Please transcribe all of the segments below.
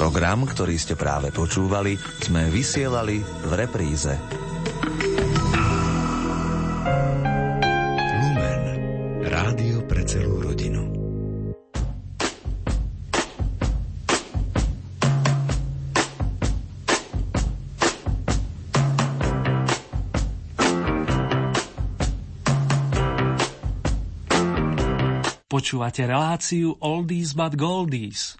Program, ktorý ste práve počúvali, sme vysielali v repríze. Lumen. Rádio pre celú rodinu. Počúvate reláciu Oldies but Goldies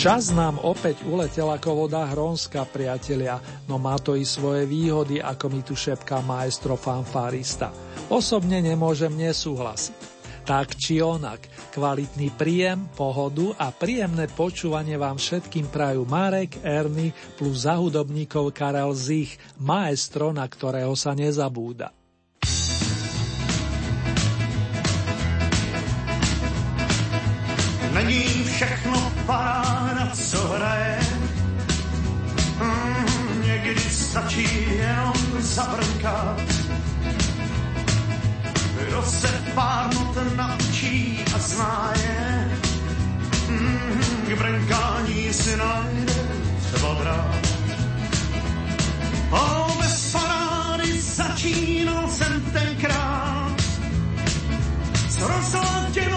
Čas nám opäť uletel ako voda hrónska, priatelia, no má to i svoje výhody, ako mi tu šepká maestro fanfárista. Osobne nemôžem nesúhlasiť. Tak či onak, kvalitný príjem, pohodu a príjemné počúvanie vám všetkým prajú Marek, Erny plus zahudobníkov Karel Zich, maestro, na ktorého sa nezabúda. Není všechno paráda, stačí jenom zabrnkat. Kdo se párnout naučí a zná je, mm, k brnkání si najde třeba brát. O, bez parády začínal jsem tenkrát s rozladěnou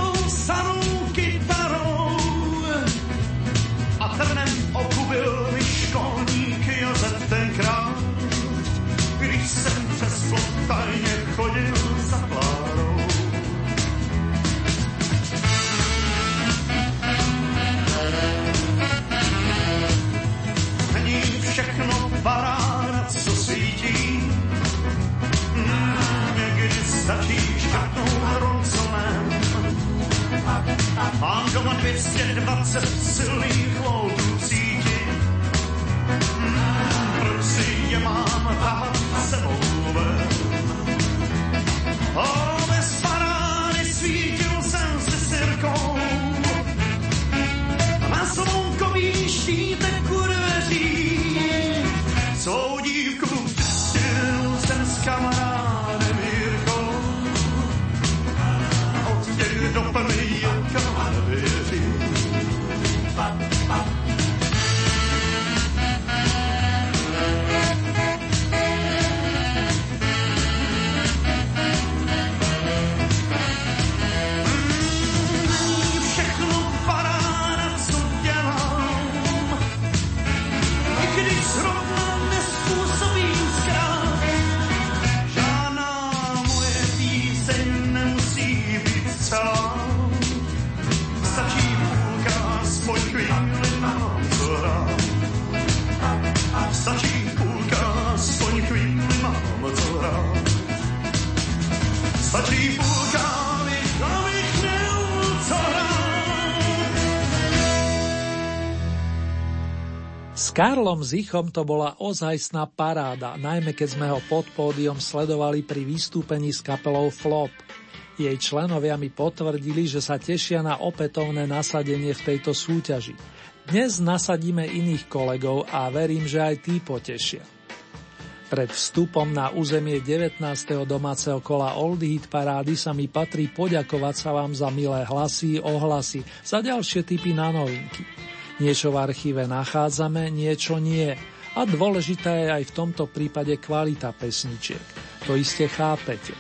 Mám doma 220 silných loutů síti. Proč si je mám tahat sebou ven? O, Karlom Zichom to bola ozajstná paráda, najmä keď sme ho pod pódium sledovali pri vystúpení s kapelou Flop. Jej členovia mi potvrdili, že sa tešia na opätovné nasadenie v tejto súťaži. Dnes nasadíme iných kolegov a verím, že aj tí potešia. Pred vstupom na územie 19. domáceho kola Oldie Hit parády sa mi patrí poďakovať sa vám za milé hlasy, ohlasy, za ďalšie typy na novinky. Niečo v archíve nachádzame, niečo nie. A dôležitá je aj v tomto prípade kvalita pesničiek. To iste chápete.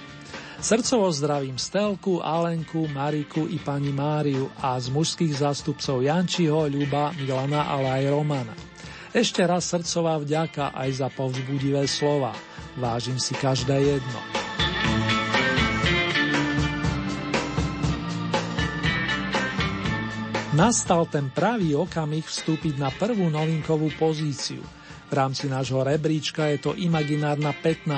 Srdcovo zdravím Stelku, Alenku, Mariku i pani Máriu a z mužských zástupcov Jančiho, Ľuba, Milana, ale aj Romana. Ešte raz srdcová vďaka aj za povzbudivé slova. Vážim si každé jedno. Nastal ten pravý okamih vstúpiť na prvú novinkovú pozíciu. V rámci nášho rebríčka je to imaginárna 15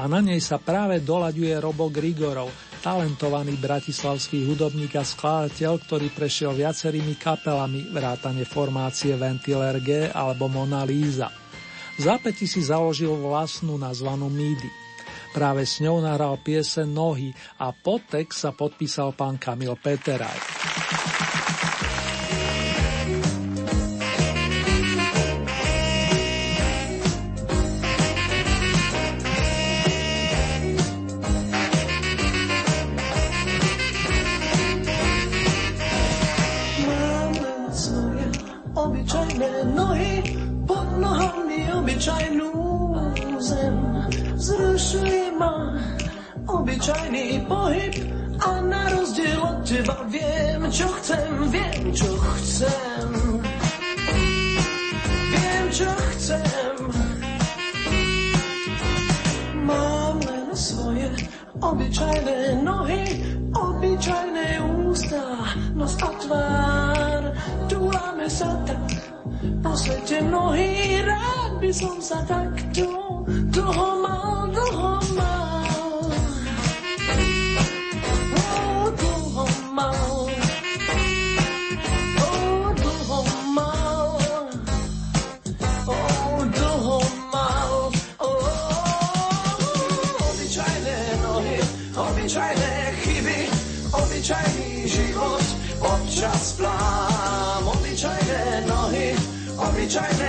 a na nej sa práve doľaďuje Robo Grigorov, talentovaný bratislavský hudobník a skladateľ, ktorý prešiel viacerými kapelami vrátane formácie Ventiler G alebo Mona Lisa. V zápäti si založil vlastnú nazvanú Midi. Práve s ňou nahral piese Nohy a pod text sa podpísal pán Kamil Peteraj. Obyčajný pohyb a na rozdiel od teba viem, čo chcem, viem, čo chcem. Viem, čo chcem. Mám len svoje obyčajné nohy, obyčajné ústa, nos a tvár. Túlame sa tak po svete mnohý, rád by som sa takto dlho obyčajné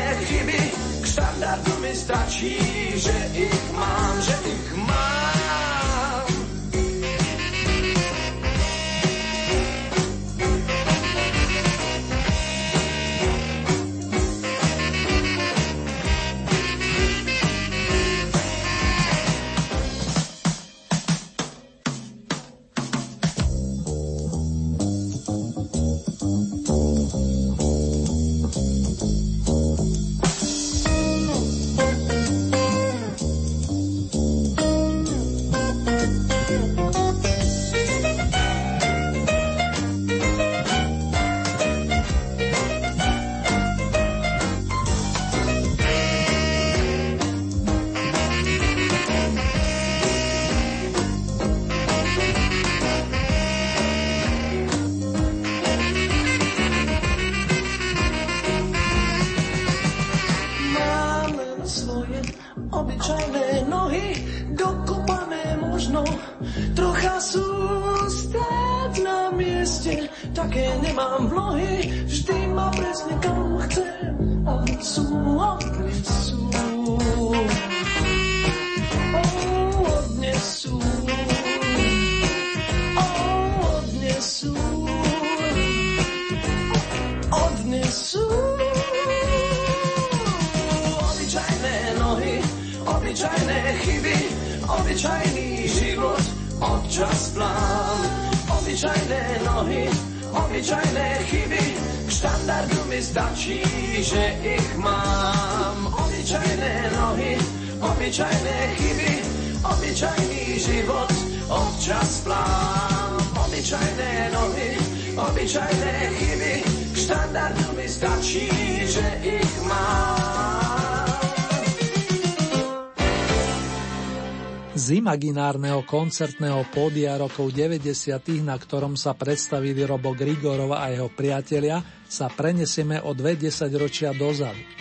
imaginárneho koncertného pódia rokov 90., na ktorom sa predstavili Robo Grigorov a jeho priatelia, sa prenesieme o dve desaťročia dozadu.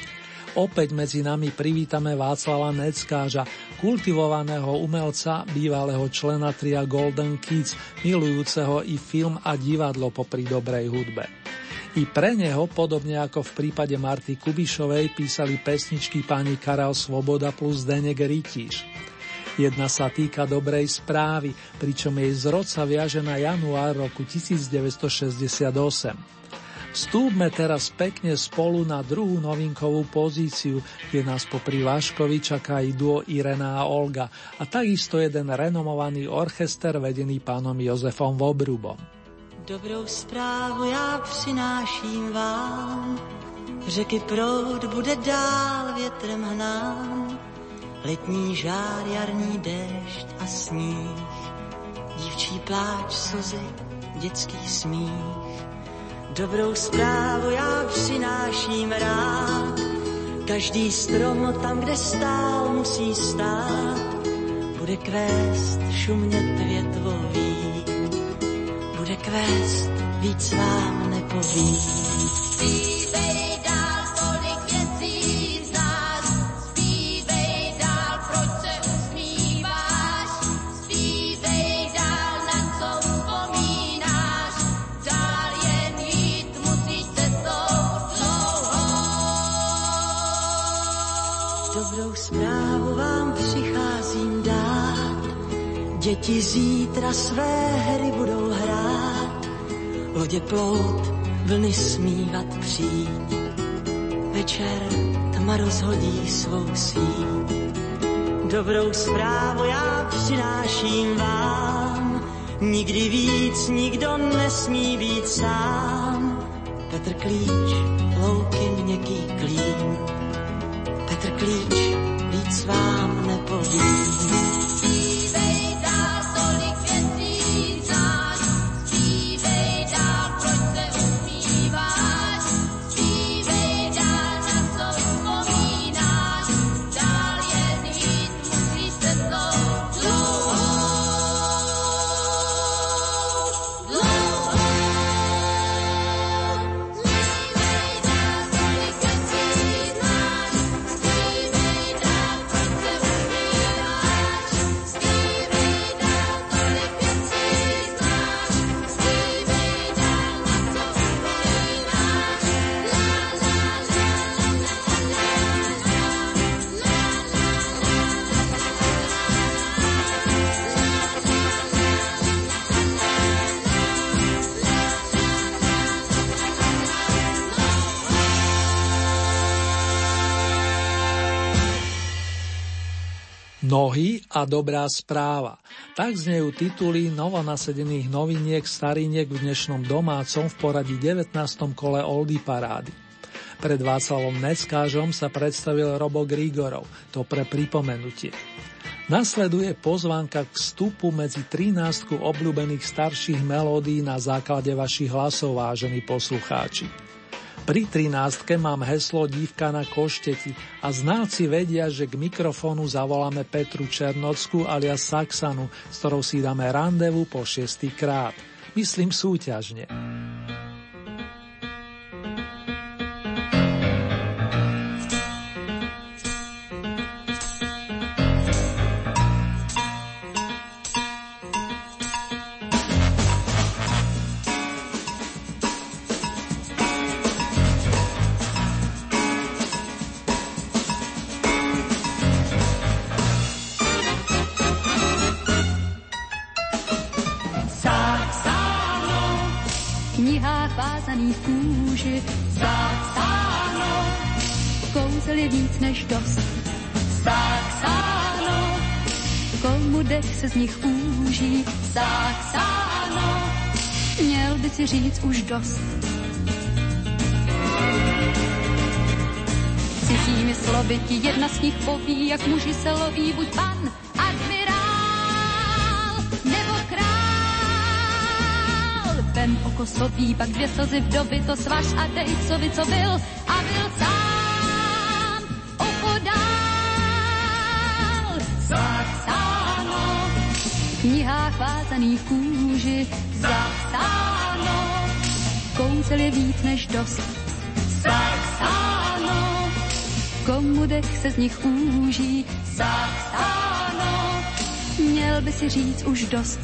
Opäť medzi nami privítame Václava Neckáža, kultivovaného umelca, bývalého člena tria Golden Kids, milujúceho i film a divadlo popri dobrej hudbe. I pre neho, podobne ako v prípade Marty Kubišovej, písali pesničky pani Karel Svoboda plus Denek Rytíš. Jedna sa týka dobrej správy, pričom jej zrod sa viaže na január roku 1968. Vstúpme teraz pekne spolu na druhú novinkovú pozíciu, kde nás popri Váškovi čaká i duo Irena a Olga a takisto jeden renomovaný orchester vedený pánom Jozefom Vobrubom. Dobrou zprávu já přináším vám, řeky proud bude dál větrem hnán, Letní žár, jarní déšť a sníh, dívčí pláč, slzy, dětský smích. Dobrou zprávu já přináším rád, Každý strom tam, kde stál, musí stát. Bude kvést šumět větvový, bude kvést, víc vám nepoví. Děti zítra své hry budou hrát, lodě plout, vlny smívat přijít. Večer tma rozhodí svou síť. Dobrou zprávu já přináším vám, nikdy víc nikdo nesmí být sám. Petr Klíč, louky měkký klín, Petr Klíč, Nohy a dobrá správa. Tak znejú tituly novonasedených noviniek stariniek v dnešnom domácom v poradí 19. kole Oldy Parády. Pred Václavom Neckážom sa predstavil Robo Grigorov, to pre pripomenutie. Nasleduje pozvánka k vstupu medzi 13 obľúbených starších melódií na základe vašich hlasov, vážení poslucháči. Pri 13. mám heslo Dívka na košteti a znáci vedia, že k mikrofónu zavoláme Petru Černocku alias Saxanu, s ktorou si dáme randevu po šiestý krát. Myslím súťažne. Se z nich úží sáno. Měl by si říct už dost. Cizími slovy ti jedna z nich poví, jak muži se loví, buď pan, admirál nebo král. Vem oko sobí, pak dvě slzy vdovy, to svaž a dej, co by, co byl knihách vázaných kůži zapsáno. Kousel je víc než dost. Zapsáno. Komu dech se z nich úží zapsáno. Měl by si říct už dost.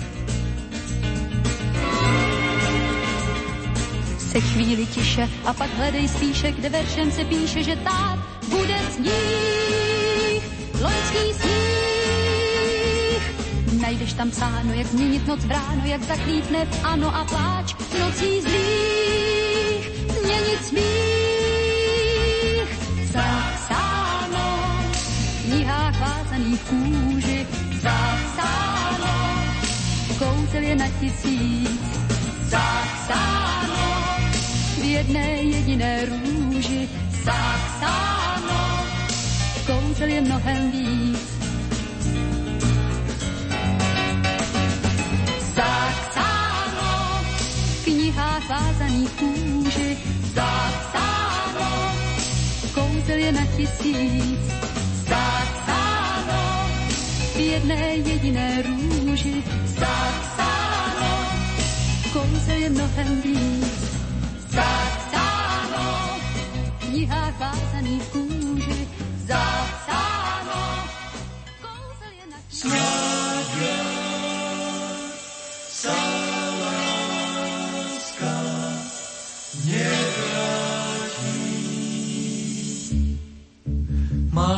Se chvíli tiše a pak hledej spíše, kde veršem se píše, že tát bude sníh, loňský sníh najdeš tam psáno, jak změnit noc v ráno, jak zaklítne v ano a pláč. Nocí zlých, změnit smích. Zapsáno v knihách vázaných kůži, zapsáno, kouzel je na tisíc, zapsáno, v jedné jediné růži, zapsáno, kouzel je mnohem víc knihách vázaných kůži. Zapsáno kouzel je na tisíc. Stát sáno v jedné jediné růži. Stát sáno kouze je mnohem víc. Stát sáno v knihách vázaných kůži. Stát sáno kouze je na knihe.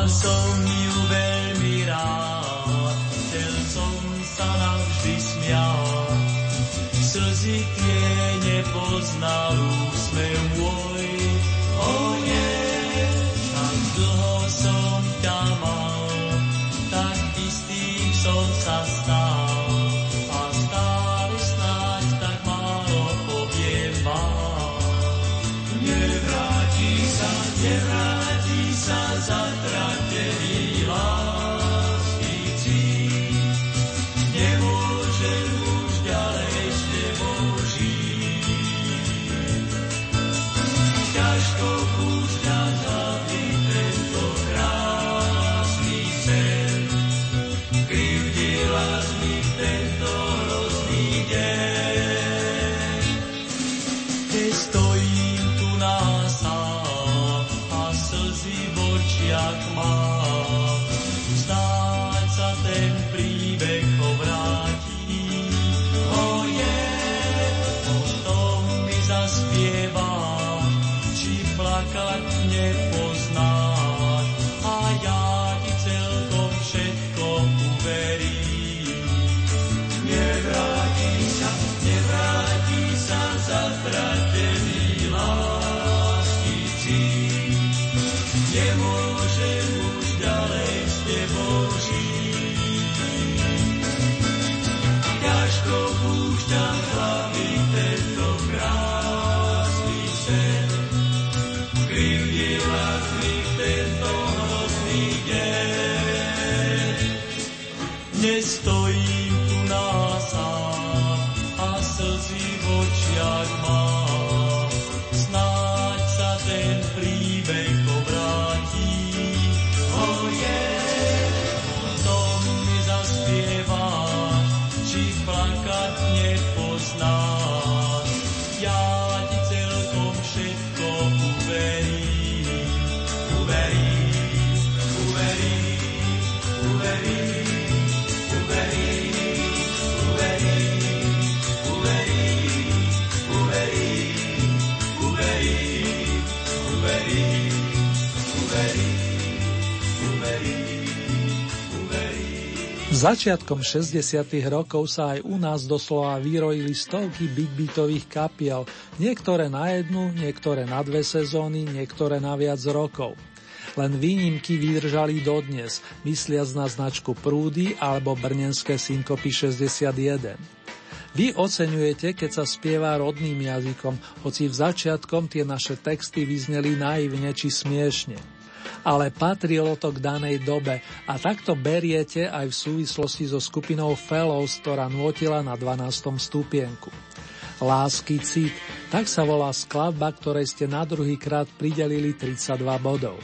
Mal Začiatkom 60. rokov sa aj u nás doslova vyrojili stovky big beatových kapiel, niektoré na jednu, niektoré na dve sezóny, niektoré na viac rokov. Len výnimky vydržali dodnes, mysliac na značku Prúdy alebo Brnenské synkopy 61. Vy oceňujete, keď sa spieva rodným jazykom, hoci v začiatkom tie naše texty vyzneli naivne či smiešne ale patrilo to k danej dobe a takto beriete aj v súvislosti so skupinou Fellows, ktorá nôtila na 12. stupienku. Lásky cit, tak sa volá skladba, ktorej ste na druhý krát pridelili 32 bodov.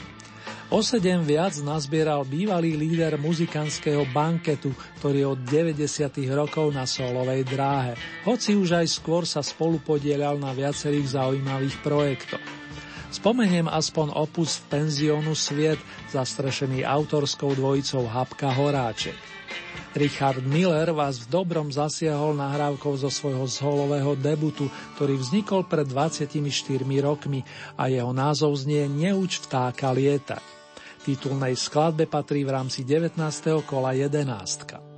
O sedem viac nazbieral bývalý líder muzikantského banketu, ktorý od 90. rokov na solovej dráhe, hoci už aj skôr sa spolupodielal na viacerých zaujímavých projektoch. Spomeniem aspoň opus v penziónu Sviet, zastrešený autorskou dvojicou Habka Horáček. Richard Miller vás v dobrom zasiahol nahrávkou zo svojho zholového debutu, ktorý vznikol pred 24 rokmi a jeho názov znie Neuč vtáka lietať. Titulnej skladbe patrí v rámci 19. kola 11.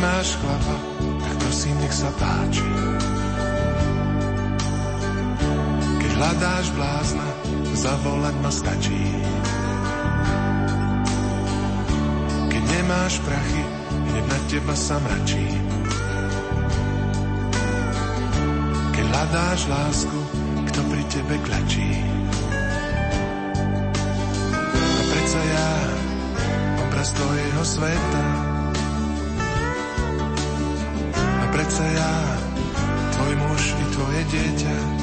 nemáš chlapa, tak prosím, nech sa páči. Keď hľadáš blázna, zavolať ma stačí. Keď nemáš prachy, hneď na teba sa mračí. Keď hľadáš lásku, kto pri tebe klačí. A predsa ja, obraz tvojho sveta, srdce ja, tvoj muž i tvoje dieťa.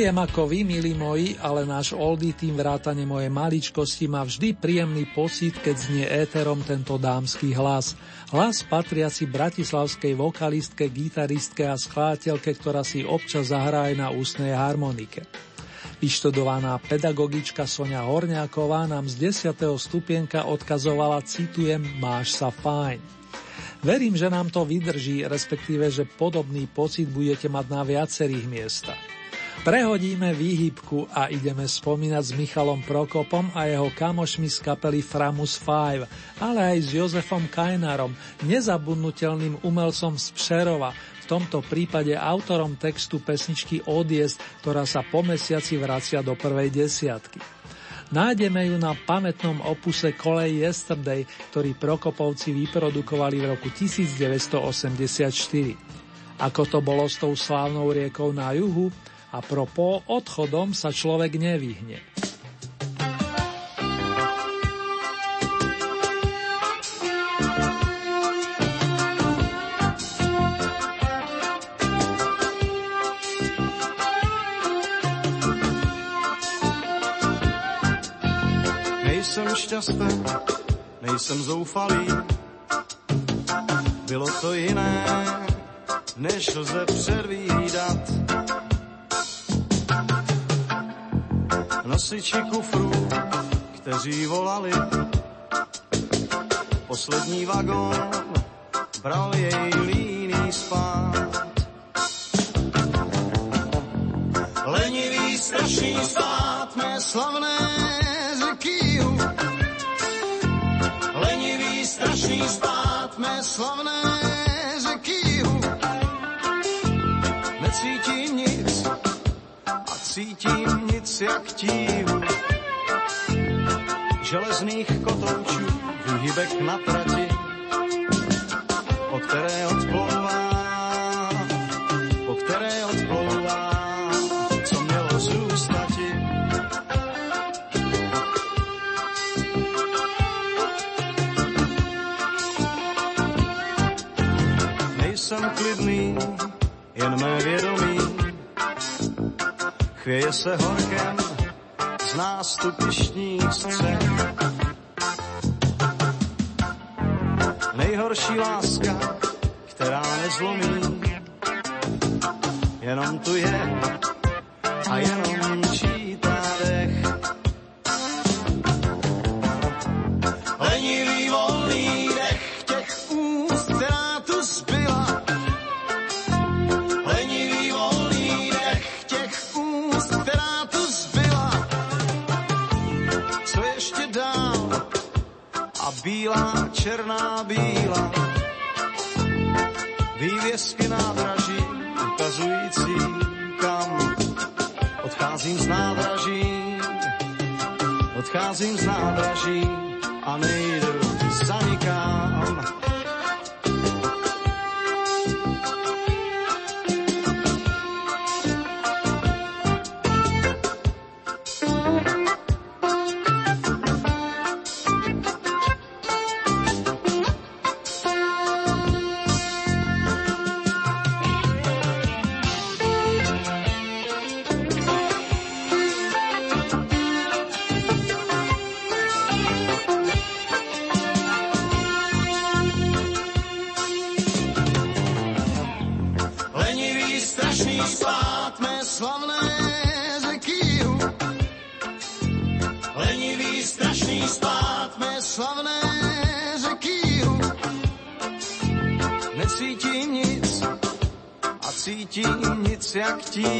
Neviem ako vy, milí moji, ale náš oldie tým vrátane mojej maličkosti má vždy príjemný pocit, keď znie éterom tento dámsky hlas. Hlas patriaci bratislavskej vokalistke, gitaristke a skladateľke, ktorá si občas zahrá aj na ústnej harmonike. Vyštudovaná pedagogička Sonia Horňáková nám z 10. stupienka odkazovala, citujem, máš sa fajn. Verím, že nám to vydrží, respektíve, že podobný pocit budete mať na viacerých miestach. Prehodíme výhybku a ideme spomínať s Michalom Prokopom a jeho kamošmi z kapely Framus 5, ale aj s Jozefom Kajnárom, nezabudnutelným umelcom z Pšerova, v tomto prípade autorom textu pesničky Odies, ktorá sa po mesiaci vracia do prvej desiatky. Nájdeme ju na pamätnom opuse Kolej Yesterday, ktorý Prokopovci vyprodukovali v roku 1984. Ako to bolo s tou slávnou riekou na juhu, a propo, odchodom sa človek nevyhne. Nejsem šťastný, nejsem zoufalý, bylo to jiné, než lze předvídat nosiči kufrů, kteří volali. Poslední vagón bral jej líný spát. Lenivý strašný stát mé slavné řeky. Lenivý strašný stát mé slavné. Necítím nic a cítím jak tíhu železných kotoučů, výhybek na trati, chvěje se horkem z nástupištních střech. Nejhorší láska, která nezlomí, jenom tu je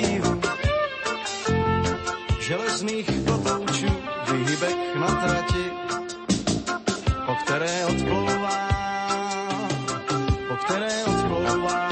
tíhu. Železných kotoučů vyhybek na trati, po které odplouvá, po které odplouvá,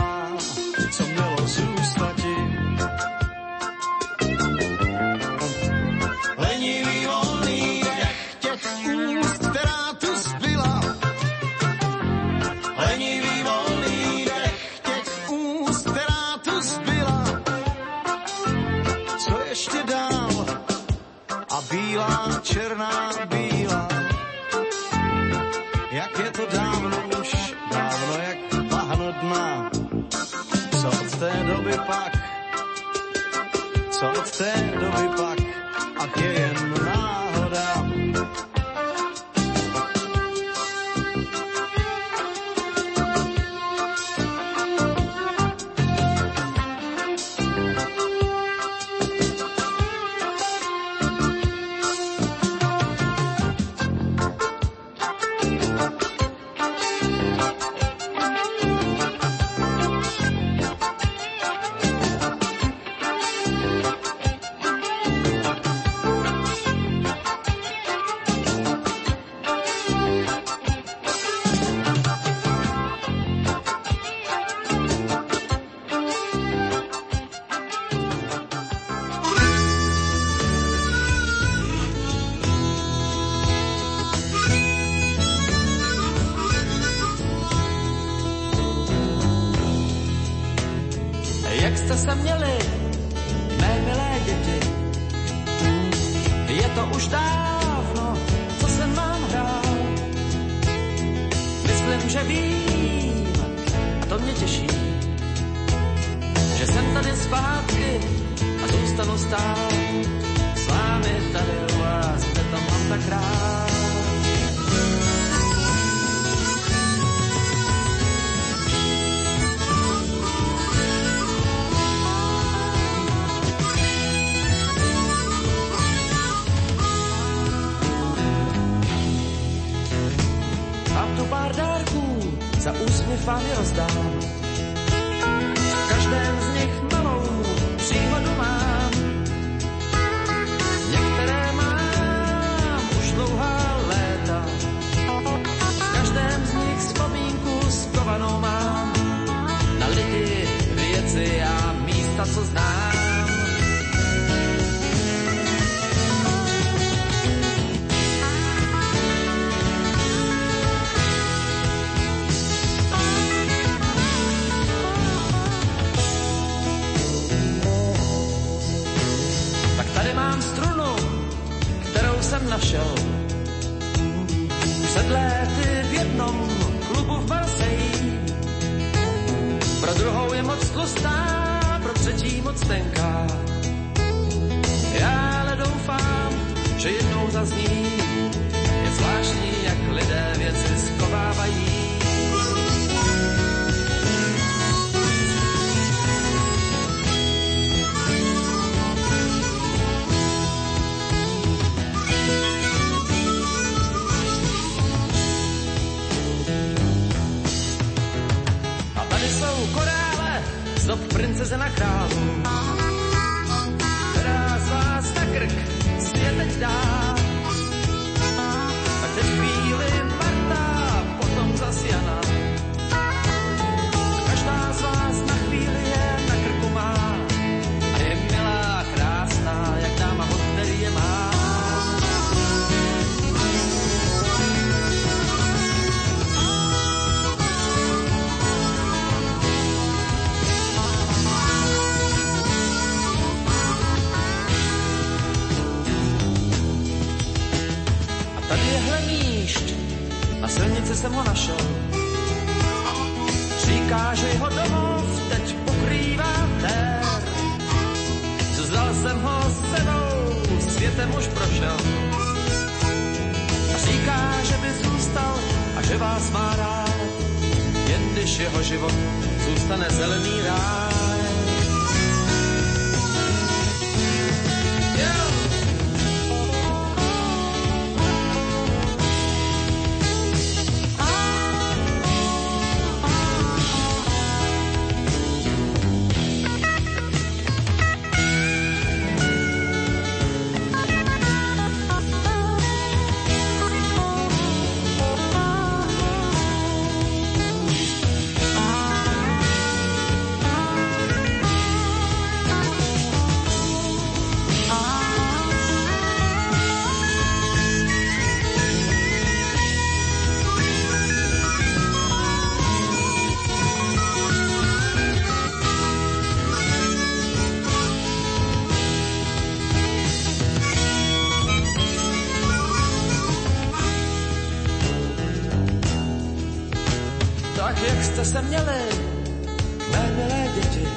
Send to be Tak jak jste se měli, mé milé děti.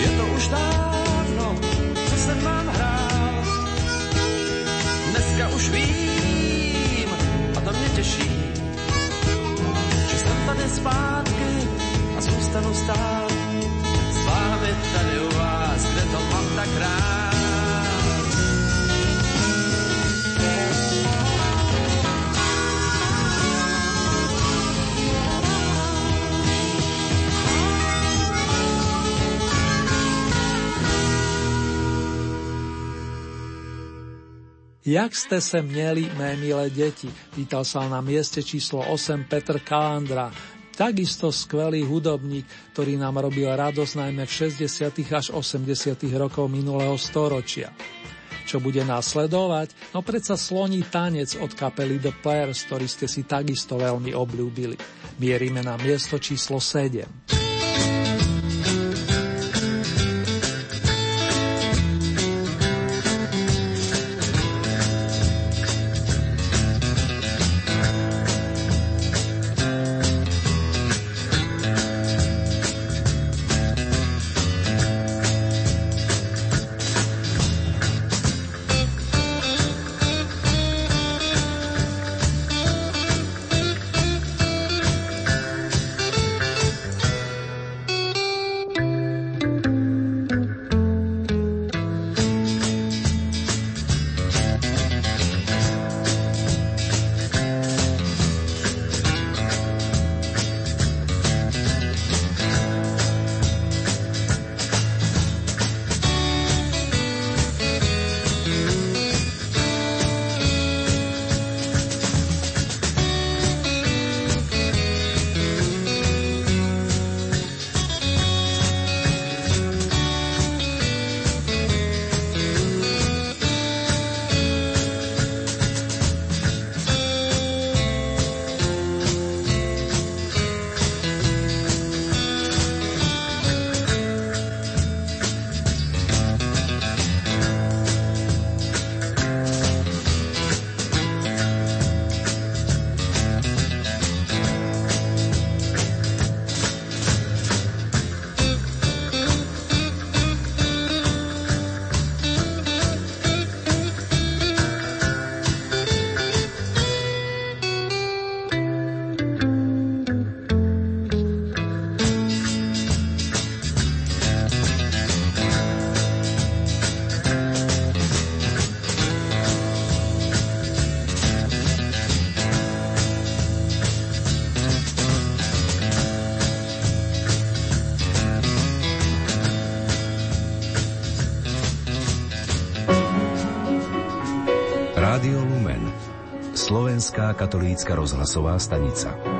Je to už dávno, co jsem vám hrál. Dneska už vím, a to mě těší, že jsem tady zpátky a zůstanu stát s vámi tady u vás, kde to mám tak rád. Jak ste se měli, mé milé deti? Pýtal sa na mieste číslo 8 Petr Kalandra. Takisto skvelý hudobník, ktorý nám robil radosť najmä v 60. až 80. rokov minulého storočia. Čo bude následovať? No predsa sloní tanec od kapely The Players, ktorý ste si takisto veľmi obľúbili. Mierime na miesto číslo 7. katolícka rozhlasová stanica.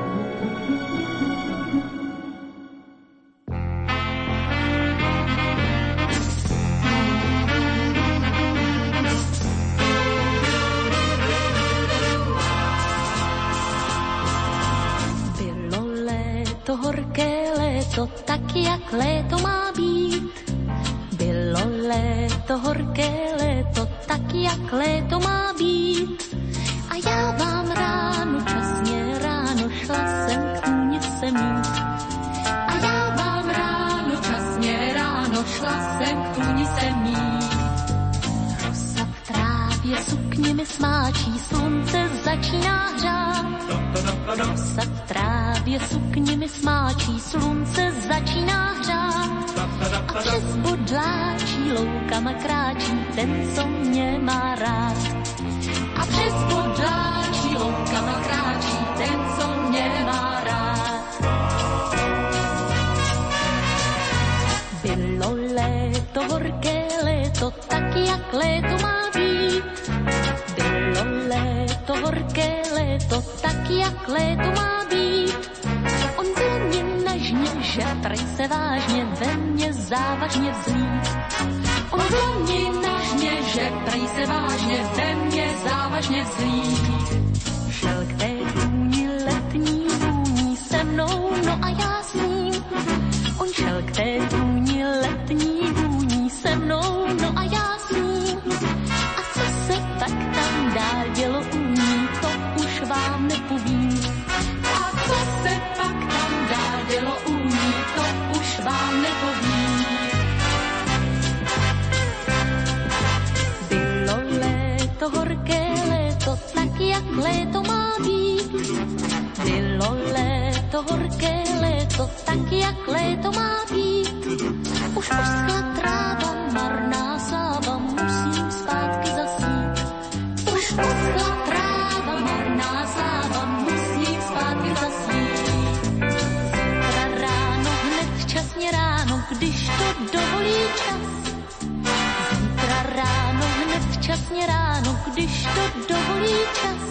Včasně ráno, když to dovolí čas.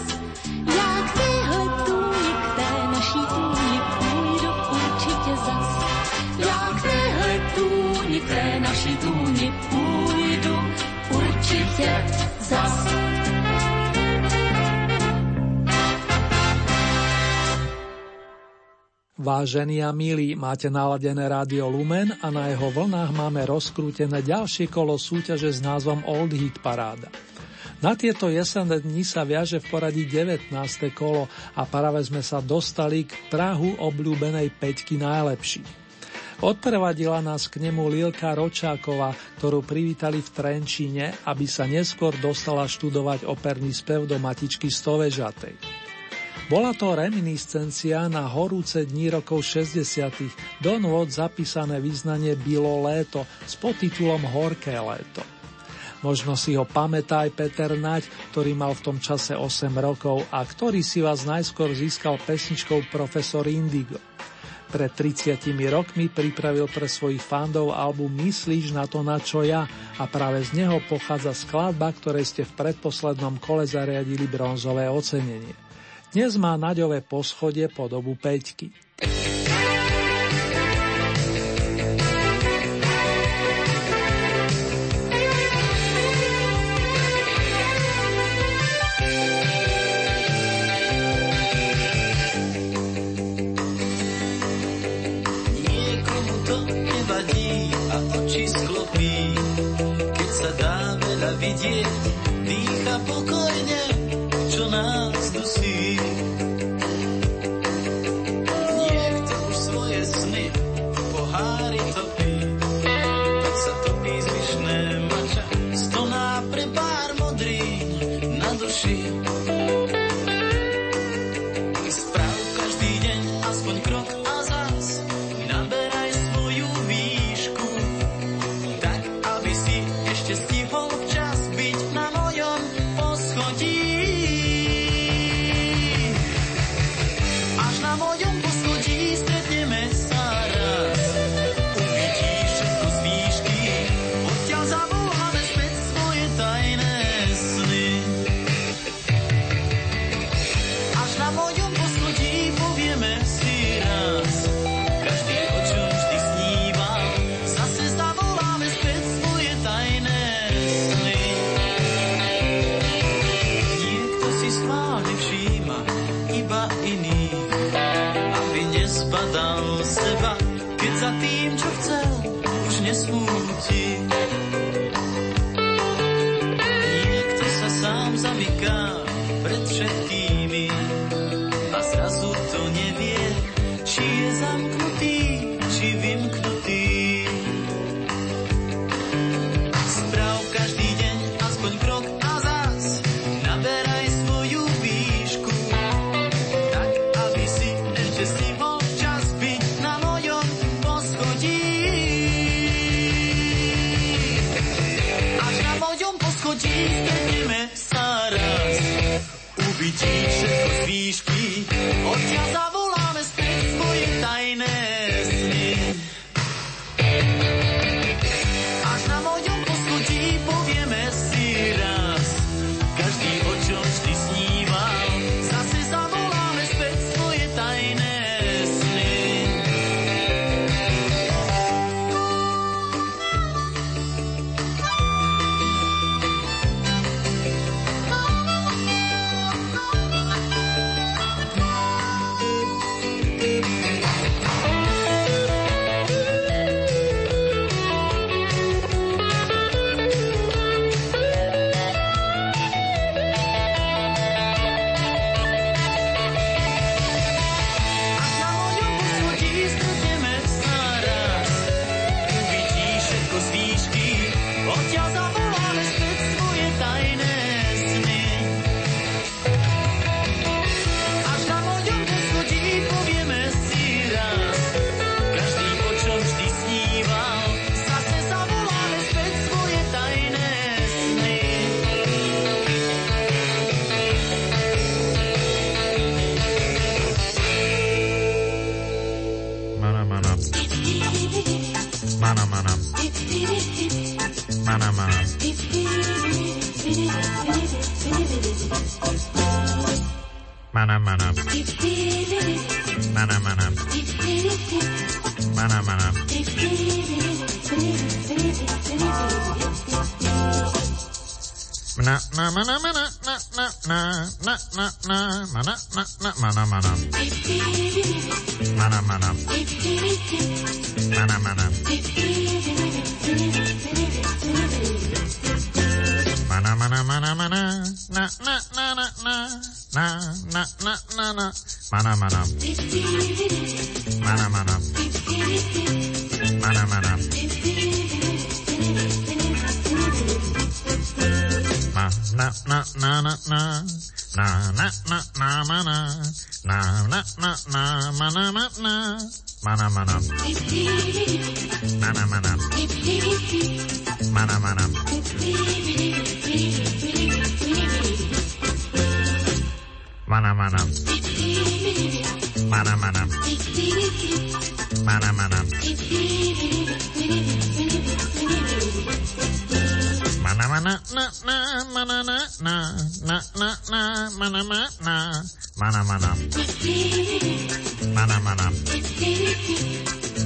Vážení a milí, máte naladené rádio Lumen a na jeho vlnách máme rozkrútené ďalšie kolo súťaže s názvom Old Hit Paráda. Na tieto jesenné dni sa viaže v poradí 19. kolo a práve sme sa dostali k Prahu obľúbenej peťky najlepší. Odprevadila nás k nemu Lilka Ročáková, ktorú privítali v Trenčíne, aby sa neskôr dostala študovať operný spev do matičky Stovežatej. Bola to reminiscencia na horúce dní rokov 60. do nôd zapísané význanie Bilo léto s podtitulom Horké léto. Možno si ho pamätá aj Peter Naď, ktorý mal v tom čase 8 rokov a ktorý si vás najskôr získal pesničkou Profesor Indigo. Pred 30 rokmi pripravil pre svojich fandov album Myslíš na to, na čo ja a práve z neho pochádza skladba, ktorej ste v predposlednom kole zariadili bronzové ocenenie. Dnes má Naďové poschodie podobu peťky. Iba mana. Mana mana. Mana mana. Mana mana mana mana. Na na na na na. Na na na na na. Mana mana. Mana mana. Mana mana. Ma na na na na na na na na na mana na na na na mana mana mana mana mana mana mana mana mana mana mana mana mana mana mana mana na na mana na na na na na mana mana na. Mana mana. Mana mana.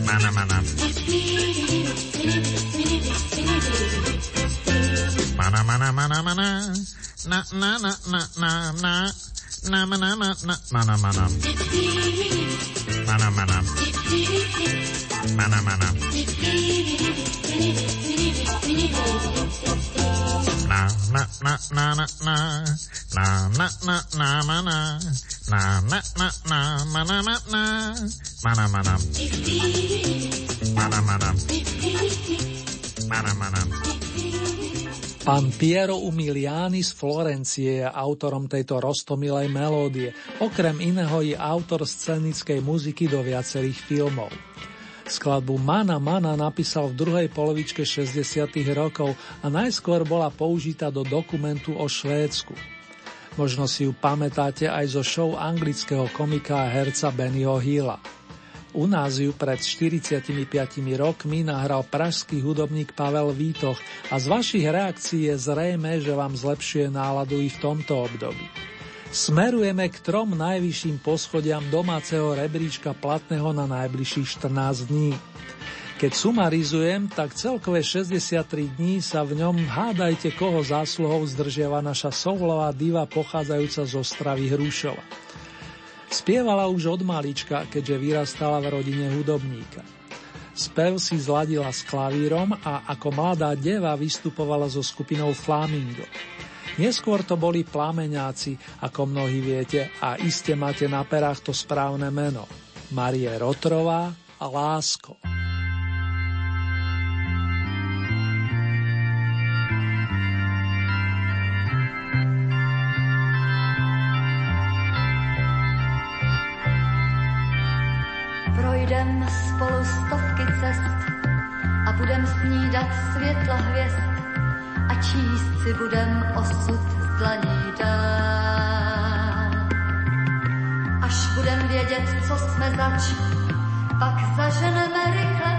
Mana mana. Mana mana mana mana. Na na na na na na. Na mana na na. Mana mana. Mana mana. Mana mana na na na na na na. Na na na na mana na. Na na na mana na na mana mana mana mana mana mana Pán Piero Umiliani z Florencie je autorom tejto rostomilej melódie. Okrem iného je autor scenickej muziky do viacerých filmov. Skladbu Mana Mana napísal v druhej polovičke 60. rokov a najskôr bola použitá do dokumentu o Švédsku. Možno si ju pamätáte aj zo show anglického komika a herca Bennyho Hilla. U nás ju pred 45 rokmi nahral pražský hudobník Pavel Vítoch a z vašich reakcií je zrejme, že vám zlepšuje náladu i v tomto období. Smerujeme k trom najvyšším poschodiam domáceho rebríčka platného na najbližších 14 dní. Keď sumarizujem, tak celkové 63 dní sa v ňom hádajte, koho zásluhou zdržiava naša soulová diva pochádzajúca z Ostravy Hrušova. Spievala už od malička, keďže vyrastala v rodine hudobníka. Spev si zladila s klavírom a ako mladá deva vystupovala so skupinou Flamingo. Neskôr to boli plameňáci, ako mnohí viete, a iste máte na perách to správne meno. Marie Rotrová a Lásko. Projdem spolu stovky cest a budem snídat světla hvězd a číst si budem osud z dlaní dál. Až budem vědět, co jsme zač, pak zaženeme rychle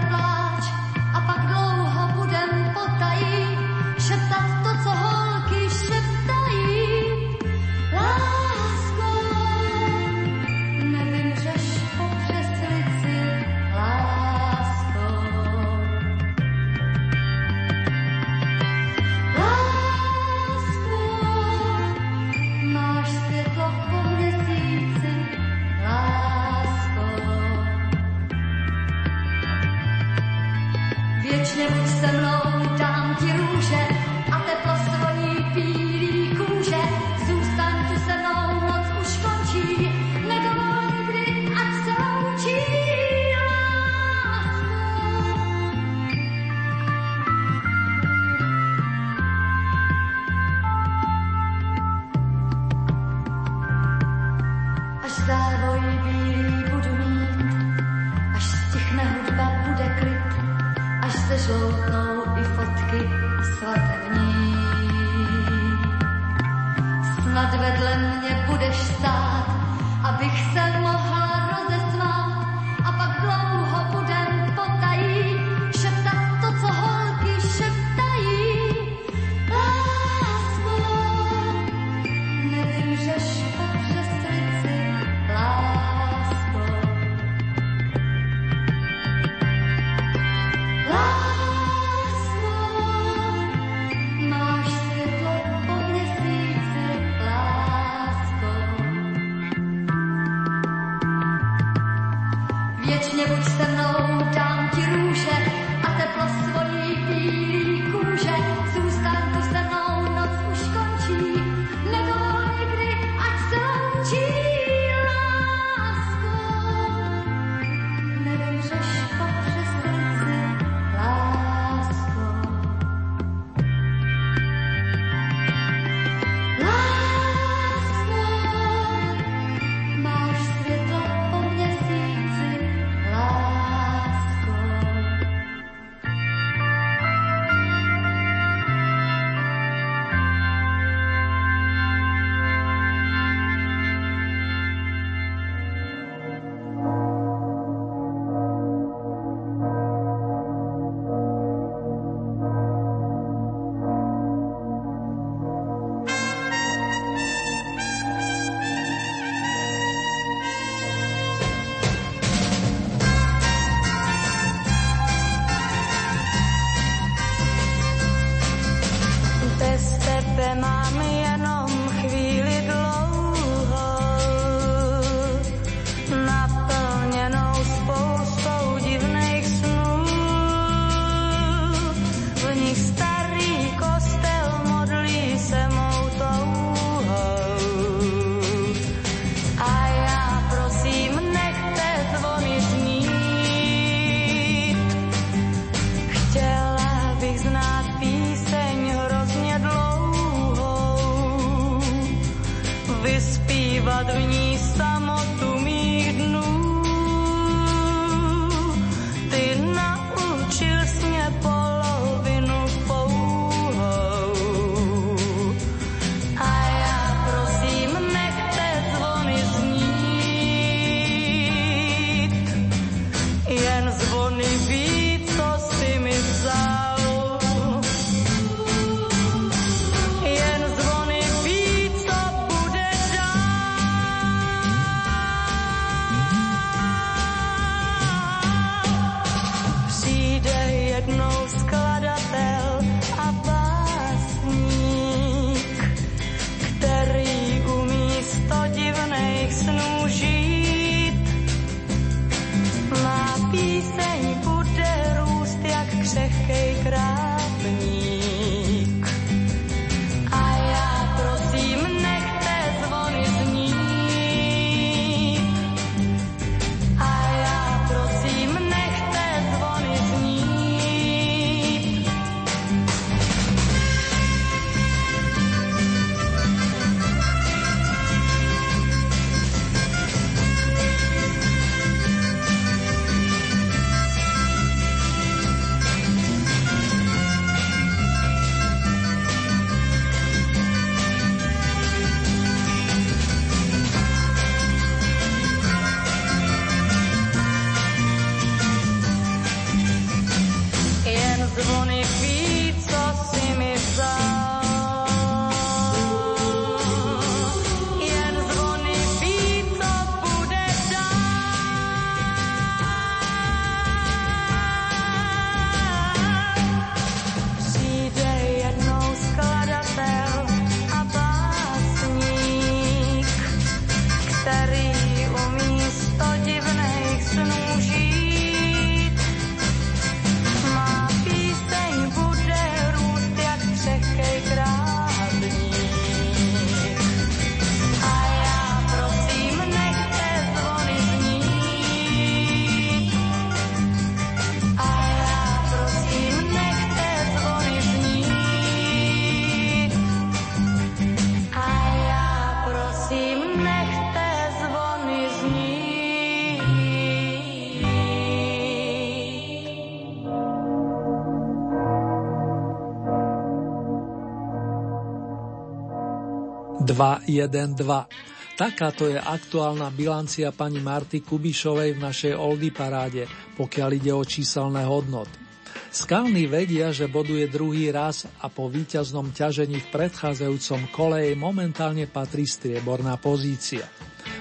212. Takáto je aktuálna bilancia pani Marty Kubišovej v našej Oldy paráde, pokiaľ ide o číselné hodnoty. Skalní vedia, že boduje druhý raz a po víťaznom ťažení v predchádzajúcom kole jej momentálne patrí strieborná pozícia.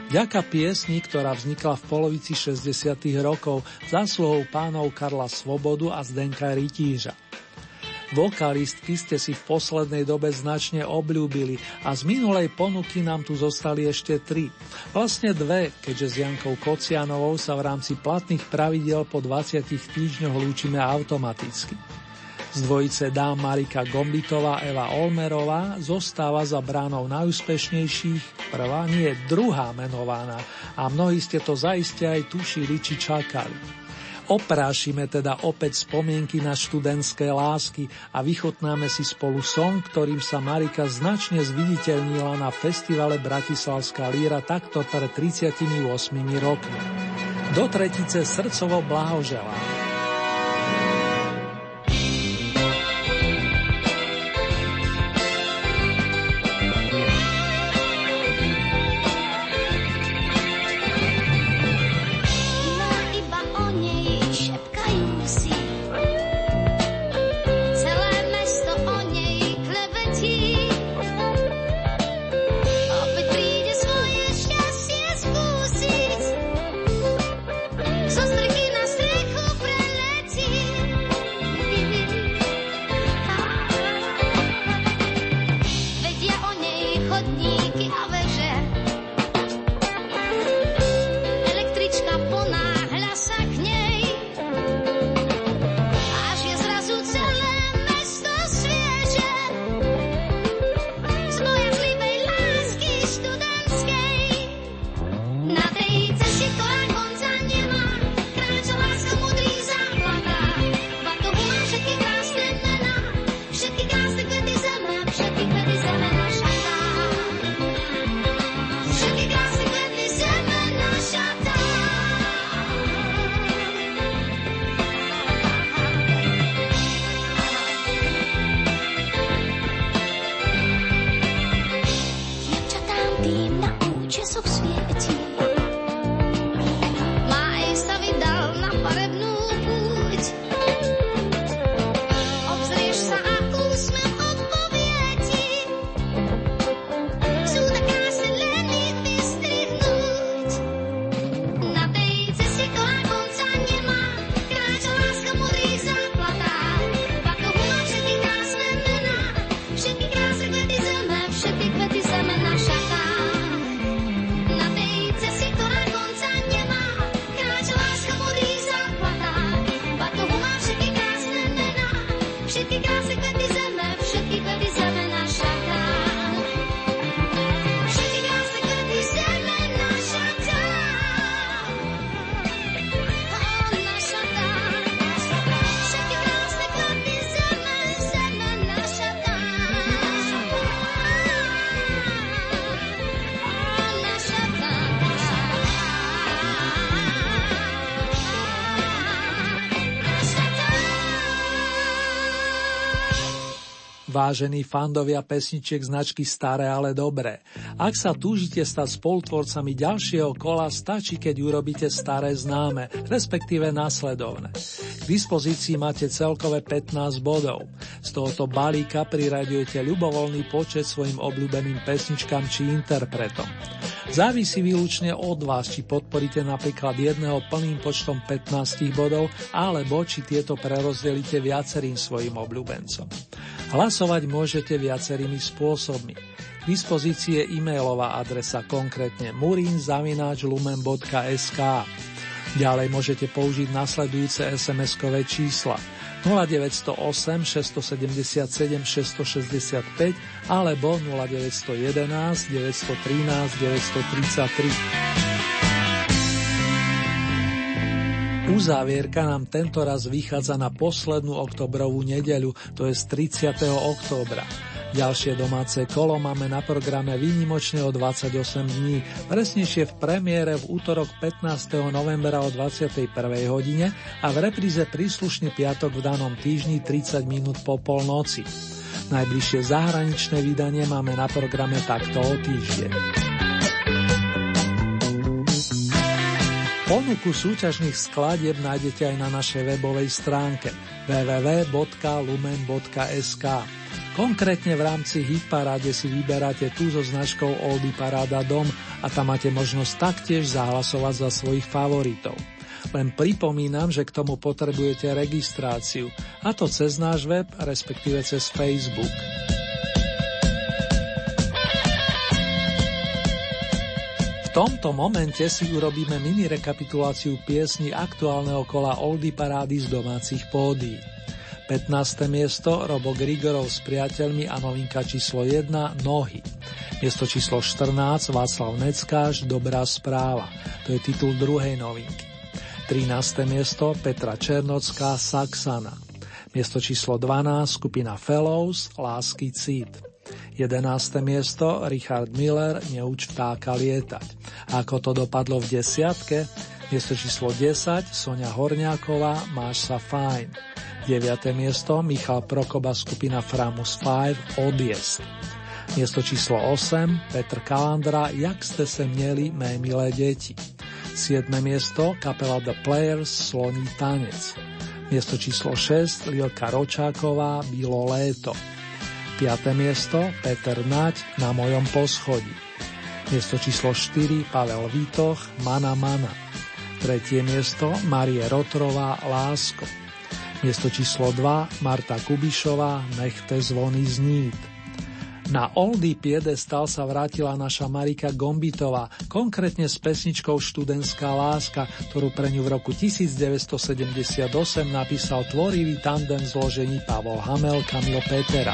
Ďaka piesni, ktorá vznikla v polovici 60. rokov, zásluhou pánov Karla Svobodu a Zdenka Rytíža. Vokalistky ste si v poslednej dobe značne obľúbili a z minulej ponuky nám tu zostali ešte tri. Vlastne dve, keďže s Jankou Kocianovou sa v rámci platných pravidel po 20 týždňoch lúčime automaticky. Z dvojice dám Marika Gombitová Eva Olmerová zostáva za bránou najúspešnejších, prvá nie druhá menovaná a mnohí ste to zaiste aj tušili či čakali. Oprášime teda opäť spomienky na študentské lásky a vychotnáme si spolu song, ktorým sa Marika značne zviditeľnila na festivale Bratislavská líra takto pred 38 rokmi. Do tretice srdcovo blahoželám. Vážení fandovia pesničiek značky Staré, ale dobré. Ak sa túžite stať spolutvorcami ďalšieho kola, stačí, keď urobíte staré známe, respektíve následovné. K dispozícii máte celkové 15 bodov. Z tohoto balíka priraďujete ľubovoľný počet svojim obľúbeným pesničkám či interpretom. Závisí výlučne od vás, či podporíte napríklad jedného plným počtom 15 bodov, alebo či tieto prerozdelíte viacerým svojim obľúbencom. Hlasovať môžete viacerými spôsobmi. K dispozícii e-mailová adresa konkrétne murinzavináčlumen.sk Ďalej môžete použiť nasledujúce SMS-kové čísla 0908 677 665 alebo 0911 913 933. Uzávierka nám tento raz vychádza na poslednú oktobrovú nedeľu, to je z 30. októbra. Ďalšie domáce kolo máme na programe výnimočne o 28 dní, presnejšie v premiére v útorok 15. novembra o 21. hodine a v repríze príslušný piatok v danom týždni 30 minút po polnoci. Najbližšie zahraničné vydanie máme na programe takto o týždeň. Ponuku súťažných skladieb nájdete aj na našej webovej stránke www.lumen.sk. Konkrétne v rámci Hitparáde si vyberáte tú so značkou Oldy Paráda Dom a tam máte možnosť taktiež zahlasovať za svojich favoritov. Len pripomínam, že k tomu potrebujete registráciu, a to cez náš web, respektíve cez Facebook. Tomto momente si urobíme mini rekapituláciu piesni aktuálneho kola Oldy Parády z domácich pódií. 15. miesto Robo Grigorov s priateľmi a novinka číslo 1 Nohy. Miesto číslo 14 Václav Neckáš Dobrá správa. To je titul druhej novinky. 13. miesto Petra Černocká Saxana. Miesto číslo 12 skupina Fellows Lásky cít. 11. miesto Richard Miller Neuč vtáka lietať. Ako to dopadlo v desiatke? Miesto číslo 10 Sonia Horňáková Máš sa fajn. 9. miesto Michal Prokoba skupina Framus 5 Odjezd. Miesto číslo 8 Petr Kalandra Jak ste se mieli, mé milé deti. 7. miesto kapela The Players Sloní tanec. Miesto číslo 6 Lilka Ročáková Bilo léto. 5. miesto Peter Nať Na mojom poschodí. Miesto číslo 4 Pavel Vítoch Mana Mana. Tretie miesto Marie Rotrová Lásko. Miesto číslo 2 Marta Kubišová Nechte zvony znít. Na Oldy piedestal sa vrátila naša Marika Gombitová, konkrétne s pesničkou Študentská láska, ktorú pre ňu v roku 1978 napísal tvorivý tandem zložení Pavol Hamel Kamil Petera.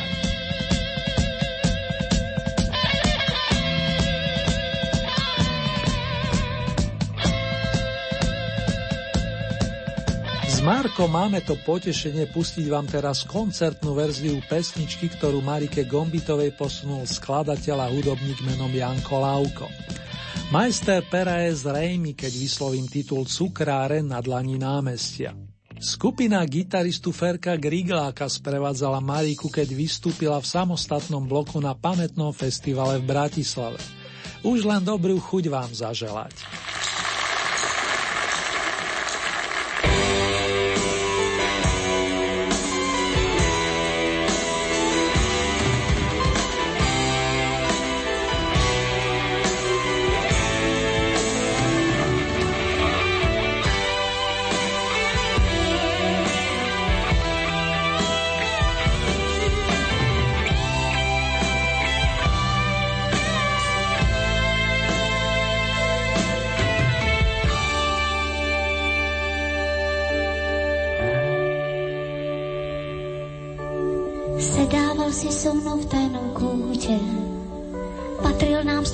Marko máme to potešenie pustiť vám teraz koncertnú verziu pesničky, ktorú Marike Gombitovej posunul skladateľ a hudobník menom Janko Lauko. Majster pera je zrejmy, keď vyslovím titul Cukráre na dlani námestia. Skupina gitaristu Ferka Grigláka sprevádzala Mariku, keď vystúpila v samostatnom bloku na pamätnom festivale v Bratislave. Už len dobrú chuť vám zaželať.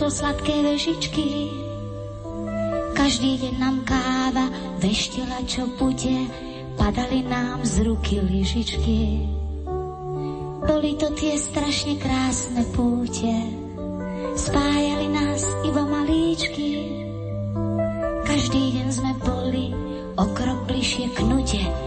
Sladké vežičky. Každý deň nám káva veštila, čo bude, padali nám z ruky lyžičky. Boli to tie strašne krásne púte, spájali nás iba malíčky. Každý deň sme boli o krok bližšie k nude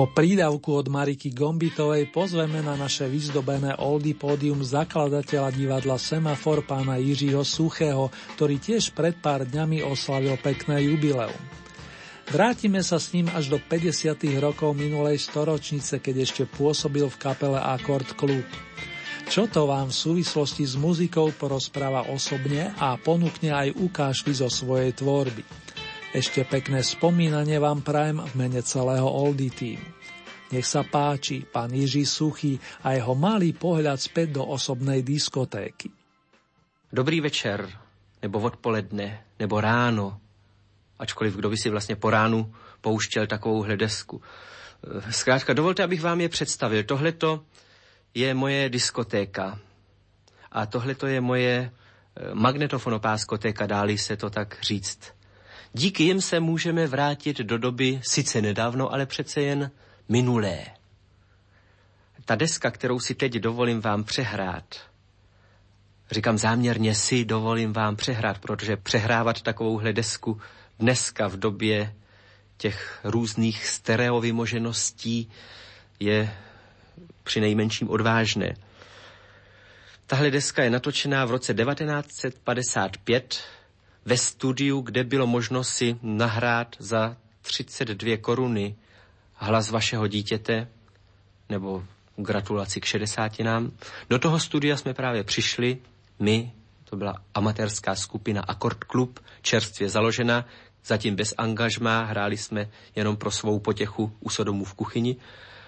Po prídavku od Mariky Gombitovej pozveme na naše vyzdobené oldy pódium zakladateľa divadla Semafor pána Jiřího Suchého, ktorý tiež pred pár dňami oslavil pekné jubileum. Vrátime sa s ním až do 50. rokov minulej storočnice, keď ešte pôsobil v kapele Akord Klub. Čo to vám v súvislosti s muzikou porozpráva osobne a ponúkne aj ukážky zo svojej tvorby. Ešte pekné spomínanie vám prajem v mene celého Oldy Team. Nech sa páči pán Jiří Suchý a jeho malý pohľad späť do osobnej diskotéky. Dobrý večer, nebo odpoledne, nebo ráno, ačkoliv kdo by si vlastně po ránu pouštěl takovouhle desku. Zkrátka, dovolte, abych vám je představil. Tohle je moje diskotéka. A tohle je moje eh, magnetofonopáskotéka, dáli se to tak říct. Díky jim se můžeme vrátit do doby sice nedávno, ale přece jen minulé. Ta deska, kterou si teď dovolím vám přehrát, říkám záměrně si dovolím vám přehrát, protože přehrávat takovouhle desku dneska v době těch různých stereovymožeností je při nejmenším odvážné. Tahle deska je natočená v roce 1955 ve studiu, kde bylo možno si nahrát za 32 koruny hlas vašeho dítěte nebo gratulaci k 60 nám. Do toho studia jsme právě přišli, my, to byla amatérská skupina Akord Club, čerstvě založena, zatím bez angažmá, hráli jsme jenom pro svou potěchu u Sodomu v kuchyni.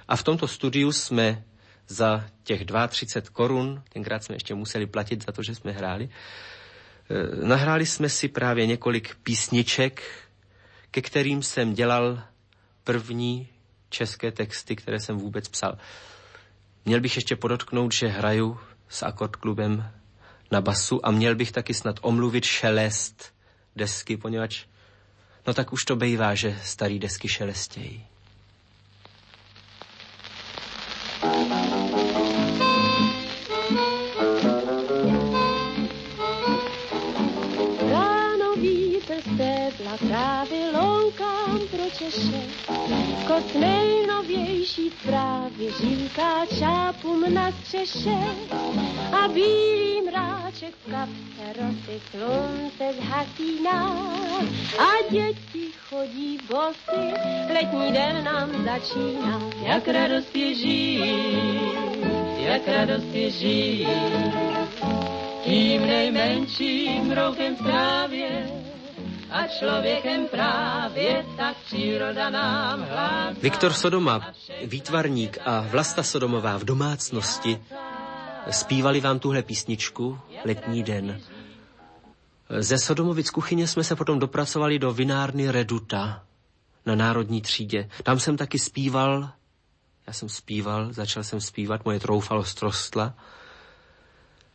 A v tomto studiu jsme za těch 32 korun, tenkrát jsme ještě museli platit za to, že jsme hráli, eh, nahráli jsme si právě několik písniček, ke kterým jsem dělal první české texty, které jsem vůbec psal. Měl bych ještě podotknout, že hraju s akordklubem na basu a měl bych taky snad omluvit šelest desky, poněvadž no tak už to bejvá, že starý desky šelestějí. Loukám pro Češe. Kot nejnovější zprávy říká čápům na střeše. A bílý mráček v kapse rosy slunce zhasíná. A děti chodí bosy, letní den nám začíná. Jak radost je žít, jak radost je žít tím nejmenším rokem v trávě a člověkem právě tak příroda nám hlásá. Viktor Sodoma, výtvarník a Vlasta Sodomová v domácnosti zpívali vám tuhle písničku Letní den. Ze Sodomovic kuchyně jsme se potom dopracovali do vinárny Reduta na Národní třídě. Tam jsem taky zpíval, já jsem zpíval, začal jsem zpívat, moje troufalost rostla,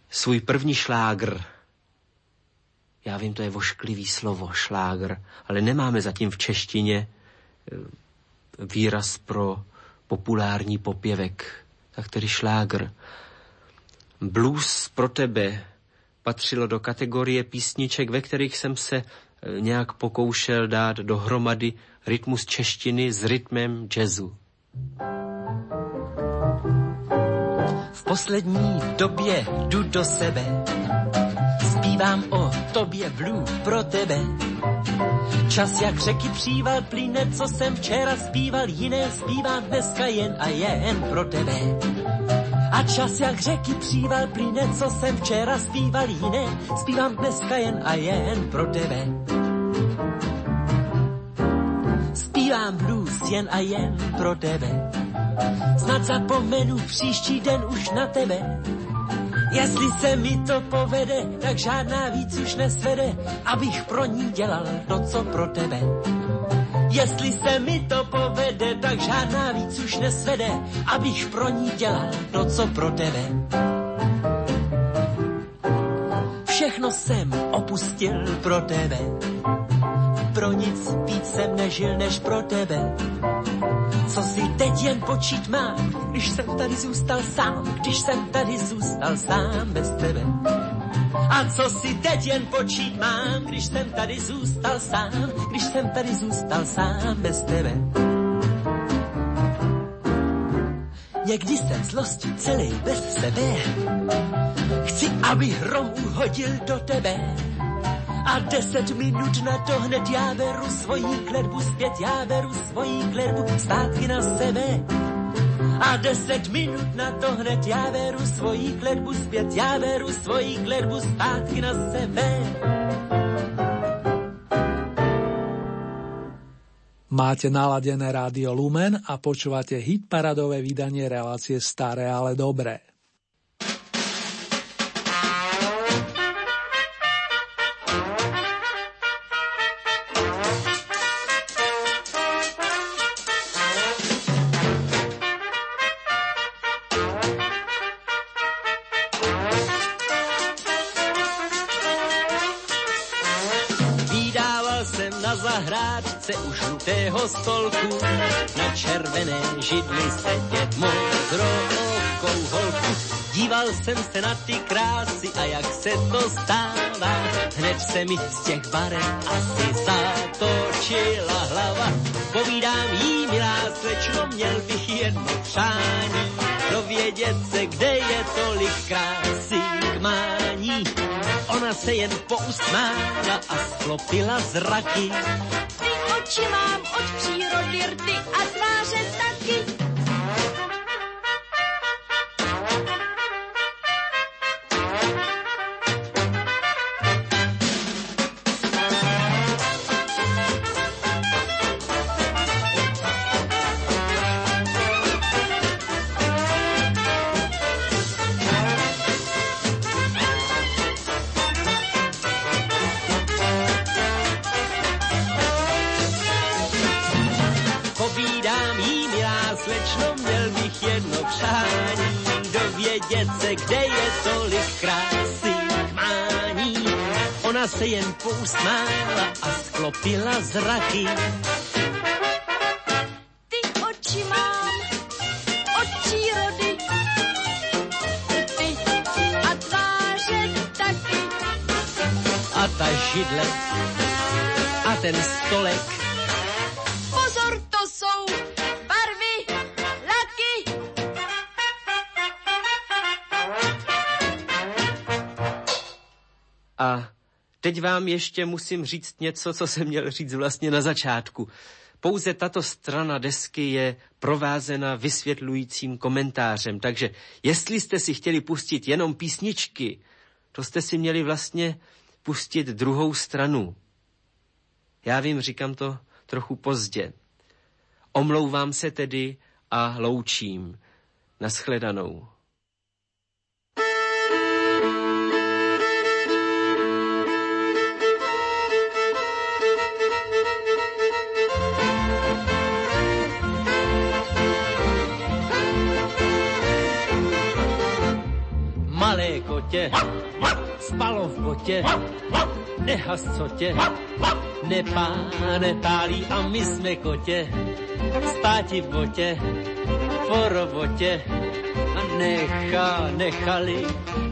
svůj první šlágr. Já vím, to je vošklivý slovo, šlágr, ale nemáme zatím v češtině eh, výraz pro populární popěvek, tak tedy šlágr. Blues pro tebe patřilo do kategorie písniček, ve kterých jsem se eh, nějak pokoušel dát dohromady rytmus češtiny s rytmem jazzu. V poslední době jdu do sebe, zpívám o tobě blue pro tebe. Čas jak řeky příval plyne, co jsem včera zpíval, jiné zpívám dneska jen a jen pro tebe. A čas jak řeky příval plyne, co jsem včera zpíval, jiné zpívám dneska jen a jen pro tebe. Zpívám blues jen a jen pro tebe. Snad zapomenu příští den už na tebe. Jestli se mi to povede, tak žádná víc už nesvede, abych pro ní dělal to, co pro tebe. Jestli se mi to povede, tak žádná víc už nesvede, abych pro ní dělal to, co pro tebe. Všechno jsem opustil pro tebe. Pro nic víc jsem nežil než pro tebe. Co si teď jen počít mám, když jsem tady zůstal sám, když jsem tady zůstal sám bez tebe. A co si teď jen počít mám, když jsem tady zůstal sám, když jsem tady zůstal sám bez tebe. Někdy jsem zlosti celý bez sebe. Chci, aby hrom uhodil do tebe. A deset minut na to hned já beru svojí kledbu zpět, já beru svojí kledbu zpátky na sebe. A deset minut na to hned já beru svojí kledbu zpět, já beru svojí kledbu zpátky na sebe. Máte naladené rádio Lumen a počúvate hit paradové vydanie relácie Staré, ale dobré. Zahrádce u žlutého stolku. Na červené židli sedět modrookou holku. Díval jsem se na ty krásy a jak se to stává, hned se mi z těch barev asi zatočila hlava. Povídám jí, milá slečno, měl bych jedno přání, dovědět se, kde je tolik krásy k mání. Ona se jen pousmála a sklopila zraky. Oči mám od přírody rty a tváře taky. Se, kde je tolik krásy k mání. Ona se jen pousmála a sklopila zraky. Ty oči mám od přírody a tváře taky. A ta židle a ten stolek teď vám ještě musím říct něco, co jsem měl říct vlastně na začátku. Pouze tato strana desky je provázena vysvětlujícím komentářem, takže jestli jste si chtěli pustit jenom písničky, to jste si měli vlastně pustit druhou stranu. Já vím, říkám to trochu pozdě. Omlouvám se tedy a loučím. Naschledanou. Kotě, spalo v botě, nehas co tě, nepá, a my jsme kotě, spáti v botě, po robotě a nechá, nechali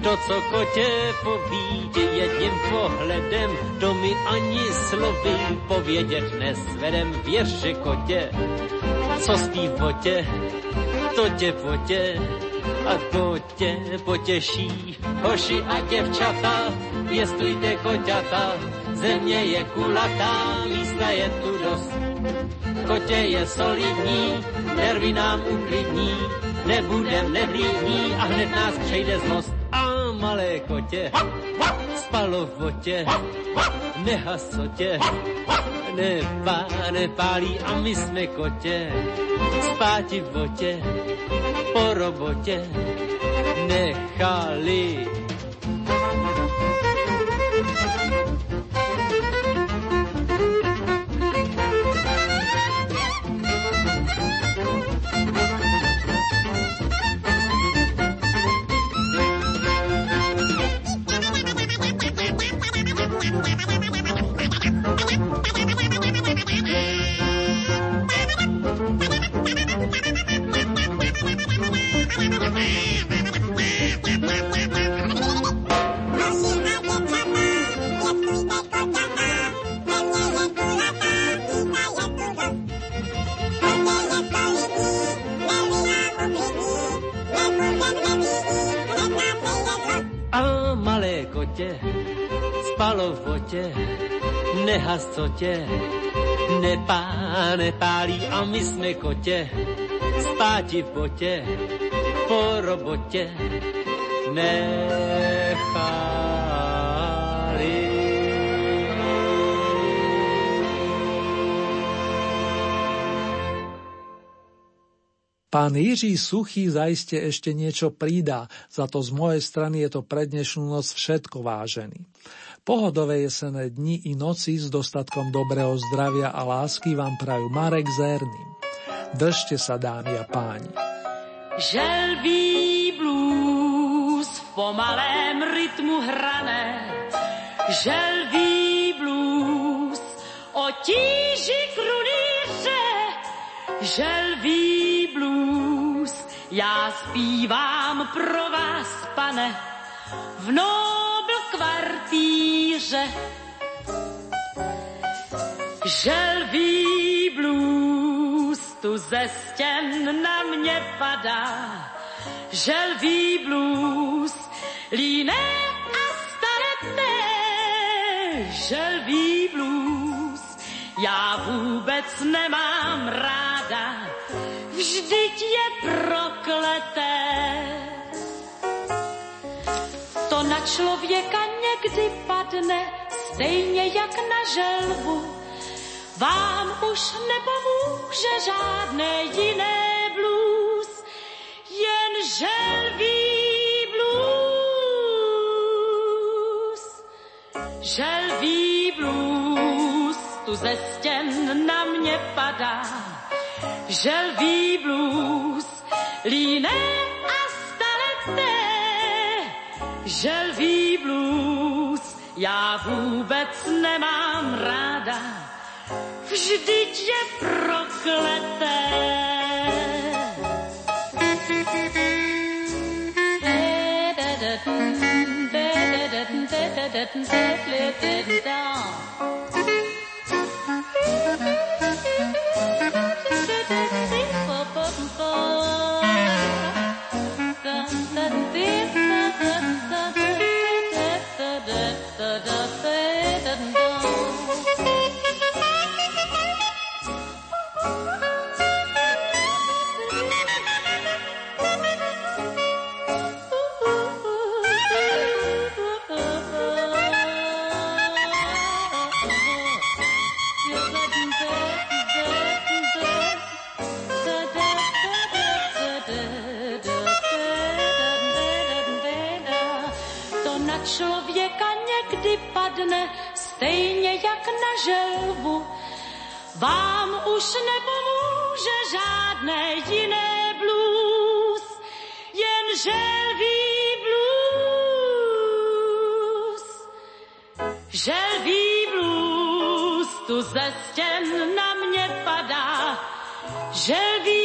to, co kotě povídě jedním pohledem, to mi ani slovy povědět nesvedem, věř, že kotě, co spí v botě, to tě potě, a to tě potěší. Hoši a děvčata, pěstujte koťata, země je kulatá, místa je tu dost. Kotě je solidní, nervy nám uklidní, nebudem neblídní a hned nás přejde zlost. Malé kotě, spalo v botě, nehasotě, nepá, nepálí a my jsme kotě, spáti v botě, po robotě nechali. Kotě spalo v botě, nehas co tě, nepá, nepálí a my jsme kotě, spáti v botě, po robotě nechali. Pán Jiří Suchý zaiste ešte niečo pridá, za to z mojej strany je to pre dnešnú noc všetko vážený. Pohodové jesené dni i noci s dostatkom dobrého zdravia a lásky vám prajú Marek Zerný. Držte sa, dámy a páni. Želbý blues v pomalém rytmu hrané, želbý blues o tíži krunýře, želví blues. Já zpívám pro vás, pane, v nobl kvartíře. Želví blues tu ze stěn na mě padá, želví blues, líné a stareté, želví blues, já vůbec nemám vždyť je prokleté. To na člověka někdy padne, stejně jak na želvu, vám už nepomůže žádné jiné blues, jen želví blues. Želví blues tu ze stěn na mě padá, želví blues, líné a staleté, želví blues, já vůbec nemám ráda, vždyť je prokleté. To želvu. Vám už nepomůže žádné jiné blues, jen želví blues. Želví blues tu ze stěn na mě padá, želví